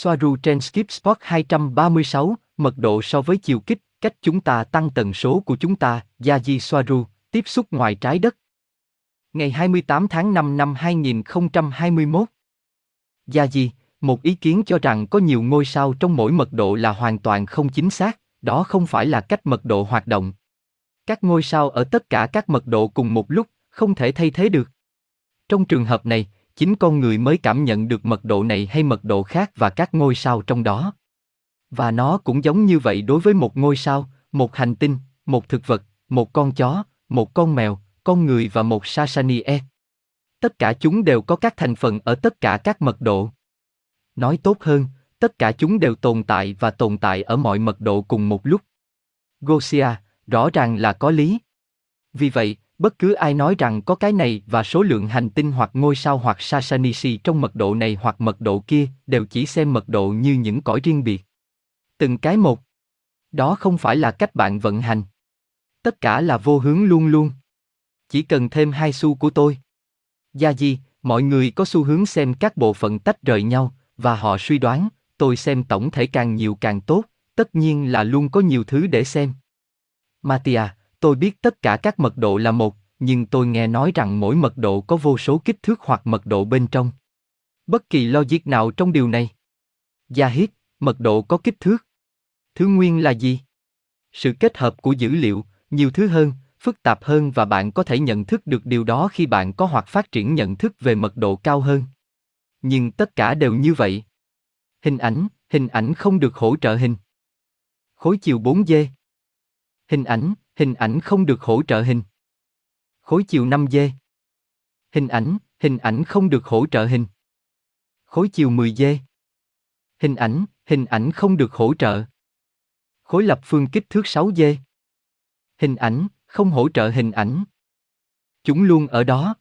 Soaru trên Skip Spot 236, mật độ so với chiều kích, cách chúng ta tăng tần số của chúng ta, Yaji Soaru, tiếp xúc ngoài trái đất. Ngày 28 tháng 5 năm 2021. Yaji, một ý kiến cho rằng có nhiều ngôi sao trong mỗi mật độ là hoàn toàn không chính xác, đó không phải là cách mật độ hoạt động. Các ngôi sao ở tất cả các mật độ cùng một lúc, không thể thay thế được. Trong trường hợp này, chính con người mới cảm nhận được mật độ này hay mật độ khác và các ngôi sao trong đó. Và nó cũng giống như vậy đối với một ngôi sao, một hành tinh, một thực vật, một con chó, một con mèo, con người và một Sasanie. Tất cả chúng đều có các thành phần ở tất cả các mật độ. Nói tốt hơn, tất cả chúng đều tồn tại và tồn tại ở mọi mật độ cùng một lúc. Gosia, rõ ràng là có lý. Vì vậy, bất cứ ai nói rằng có cái này và số lượng hành tinh hoặc ngôi sao hoặc Sasanishi trong mật độ này hoặc mật độ kia đều chỉ xem mật độ như những cõi riêng biệt. Từng cái một. Đó không phải là cách bạn vận hành. Tất cả là vô hướng luôn luôn. Chỉ cần thêm hai xu của tôi. Gia di, mọi người có xu hướng xem các bộ phận tách rời nhau, và họ suy đoán, tôi xem tổng thể càng nhiều càng tốt, tất nhiên là luôn có nhiều thứ để xem. Matia, tôi biết tất cả các mật độ là một, nhưng tôi nghe nói rằng mỗi mật độ có vô số kích thước hoặc mật độ bên trong. Bất kỳ logic nào trong điều này. Gia hít, mật độ có kích thước. Thứ nguyên là gì? Sự kết hợp của dữ liệu, nhiều thứ hơn, phức tạp hơn và bạn có thể nhận thức được điều đó khi bạn có hoặc phát triển nhận thức về mật độ cao hơn. Nhưng tất cả đều như vậy. Hình ảnh, hình ảnh không được hỗ trợ hình. Khối chiều 4D. Hình ảnh, hình ảnh không được hỗ trợ hình. Khối chiều 5D. Hình ảnh, hình ảnh không được hỗ trợ hình. Khối chiều 10D. Hình ảnh, hình ảnh không được hỗ trợ. Khối lập phương kích thước 6D. Hình ảnh, không hỗ trợ hình ảnh. Chúng luôn ở đó.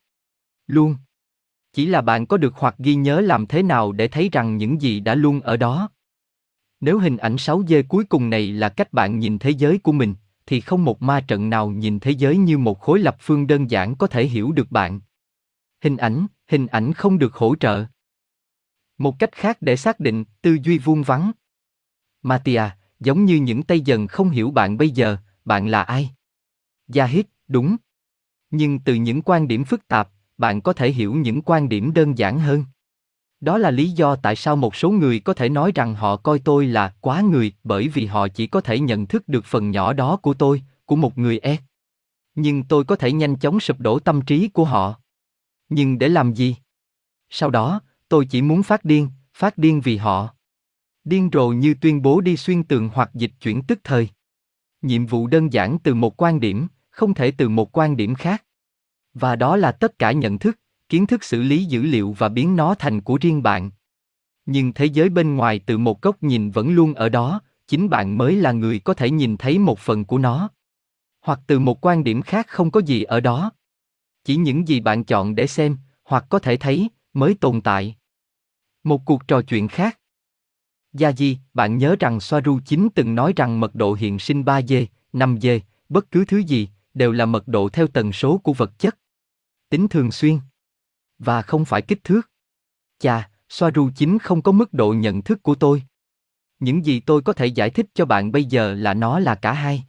Luôn. Chỉ là bạn có được hoặc ghi nhớ làm thế nào để thấy rằng những gì đã luôn ở đó. Nếu hình ảnh 6D cuối cùng này là cách bạn nhìn thế giới của mình, thì không một ma trận nào nhìn thế giới như một khối lập phương đơn giản có thể hiểu được bạn. Hình ảnh, hình ảnh không được hỗ trợ. Một cách khác để xác định, tư duy vuông vắn. Matia, giống như những tay dần không hiểu bạn bây giờ, bạn là ai? Zahid, đúng. Nhưng từ những quan điểm phức tạp, bạn có thể hiểu những quan điểm đơn giản hơn. Đó là lý do tại sao một số người có thể nói rằng họ coi tôi là quá người bởi vì họ chỉ có thể nhận thức được phần nhỏ đó của tôi, của một người e. Nhưng tôi có thể nhanh chóng sụp đổ tâm trí của họ. Nhưng để làm gì? Sau đó, tôi chỉ muốn phát điên, phát điên vì họ. Điên rồ như tuyên bố đi xuyên tường hoặc dịch chuyển tức thời. Nhiệm vụ đơn giản từ một quan điểm, không thể từ một quan điểm khác. Và đó là tất cả nhận thức, kiến thức xử lý dữ liệu và biến nó thành của riêng bạn. Nhưng thế giới bên ngoài từ một góc nhìn vẫn luôn ở đó, chính bạn mới là người có thể nhìn thấy một phần của nó. Hoặc từ một quan điểm khác không có gì ở đó. Chỉ những gì bạn chọn để xem, hoặc có thể thấy, mới tồn tại. Một cuộc trò chuyện khác. Gia Di, bạn nhớ rằng Soaru chính từng nói rằng mật độ hiện sinh 3D, 5D, bất cứ thứ gì, đều là mật độ theo tần số của vật chất. Tính thường xuyên. Và không phải kích thước. Chà, Soaru chính không có mức độ nhận thức của tôi. Những gì tôi có thể giải thích cho bạn bây giờ là nó là cả hai.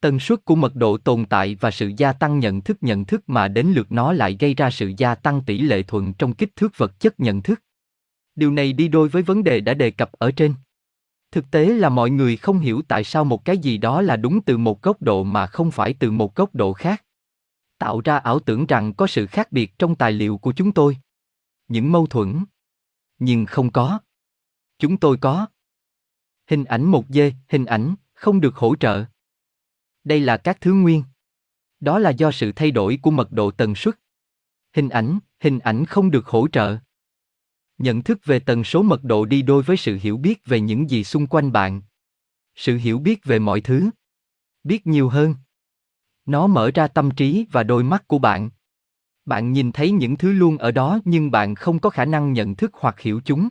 Tần suất của mật độ tồn tại và sự gia tăng nhận thức nhận thức mà đến lượt nó lại gây ra sự gia tăng tỷ lệ thuận trong kích thước vật chất nhận thức. Điều này đi đôi với vấn đề đã đề cập ở trên. Thực tế là mọi người không hiểu tại sao một cái gì đó là đúng từ một góc độ mà không phải từ một góc độ khác. Tạo ra ảo tưởng rằng có sự khác biệt trong tài liệu của chúng tôi. Những mâu thuẫn. Nhưng không có. Chúng tôi có. Hình ảnh một dê, hình ảnh, không được hỗ trợ. Đây là các thứ nguyên. Đó là do sự thay đổi của mật độ tần suất. Hình ảnh, hình ảnh không được hỗ trợ nhận thức về tần số mật độ đi đôi với sự hiểu biết về những gì xung quanh bạn sự hiểu biết về mọi thứ biết nhiều hơn nó mở ra tâm trí và đôi mắt của bạn bạn nhìn thấy những thứ luôn ở đó nhưng bạn không có khả năng nhận thức hoặc hiểu chúng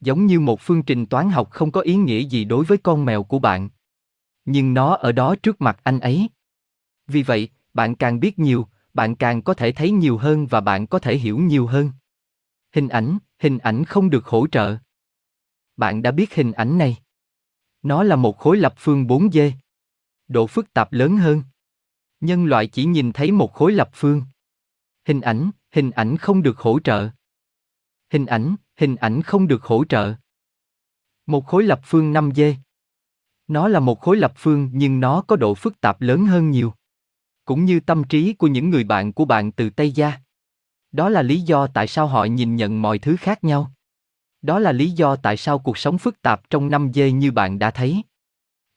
giống như một phương trình toán học không có ý nghĩa gì đối với con mèo của bạn nhưng nó ở đó trước mặt anh ấy vì vậy, bạn càng biết nhiều, bạn càng có thể thấy nhiều hơn và bạn có thể hiểu nhiều hơn hình ảnh hình ảnh không được hỗ trợ. bạn đã biết hình ảnh này. Nó là một khối lập phương 4D. Độ phức tạp lớn hơn. Nhân loại chỉ nhìn thấy một khối lập phương. Hình ảnh, hình ảnh không được hỗ trợ. Hình ảnh, hình ảnh không được hỗ trợ. Một khối lập phương 5D. Nó là một khối lập phương nhưng nó có độ phức tạp lớn hơn nhiều. Cũng như tâm trí của những người bạn của bạn từ Tây Gia. Đó là lý do tại sao họ nhìn nhận mọi thứ khác nhau. Đó là lý do tại sao cuộc sống phức tạp trong 5D như bạn đã thấy.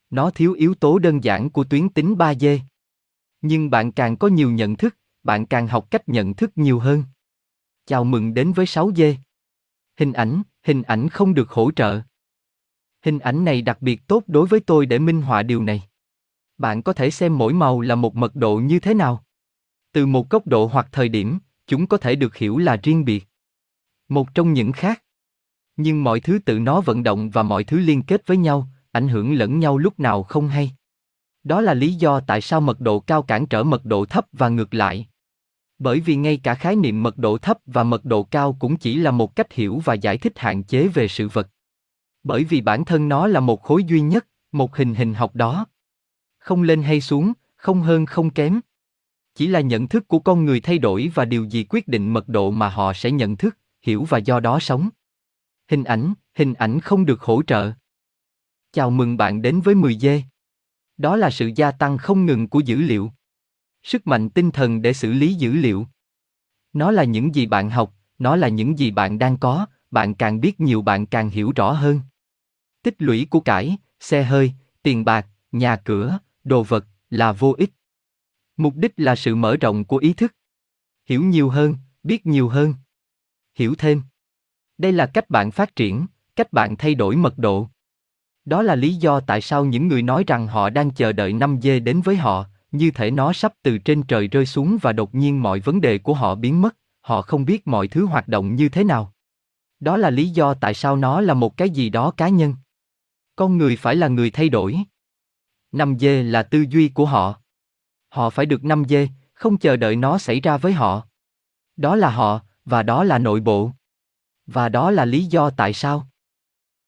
Nó thiếu yếu tố đơn giản của tuyến tính 3D. Nhưng bạn càng có nhiều nhận thức, bạn càng học cách nhận thức nhiều hơn. Chào mừng đến với 6 dê. Hình ảnh, hình ảnh không được hỗ trợ. Hình ảnh này đặc biệt tốt đối với tôi để minh họa điều này. Bạn có thể xem mỗi màu là một mật độ như thế nào. Từ một góc độ hoặc thời điểm, chúng có thể được hiểu là riêng biệt. Một trong những khác. Nhưng mọi thứ tự nó vận động và mọi thứ liên kết với nhau, ảnh hưởng lẫn nhau lúc nào không hay. Đó là lý do tại sao mật độ cao cản trở mật độ thấp và ngược lại. Bởi vì ngay cả khái niệm mật độ thấp và mật độ cao cũng chỉ là một cách hiểu và giải thích hạn chế về sự vật. Bởi vì bản thân nó là một khối duy nhất, một hình hình học đó. Không lên hay xuống, không hơn không kém. Chỉ là nhận thức của con người thay đổi và điều gì quyết định mật độ mà họ sẽ nhận thức, hiểu và do đó sống. Hình ảnh, hình ảnh không được hỗ trợ. Chào mừng bạn đến với 10 dê. Đó là sự gia tăng không ngừng của dữ liệu. Sức mạnh tinh thần để xử lý dữ liệu. Nó là những gì bạn học, nó là những gì bạn đang có, bạn càng biết nhiều bạn càng hiểu rõ hơn. Tích lũy của cải, xe hơi, tiền bạc, nhà cửa, đồ vật là vô ích. Mục đích là sự mở rộng của ý thức. Hiểu nhiều hơn, biết nhiều hơn. Hiểu thêm. Đây là cách bạn phát triển, cách bạn thay đổi mật độ. Đó là lý do tại sao những người nói rằng họ đang chờ đợi năm dê đến với họ, như thể nó sắp từ trên trời rơi xuống và đột nhiên mọi vấn đề của họ biến mất, họ không biết mọi thứ hoạt động như thế nào. Đó là lý do tại sao nó là một cái gì đó cá nhân. Con người phải là người thay đổi. Năm dê là tư duy của họ. Họ phải được năm dê, không chờ đợi nó xảy ra với họ. Đó là họ, và đó là nội bộ. Và đó là lý do tại sao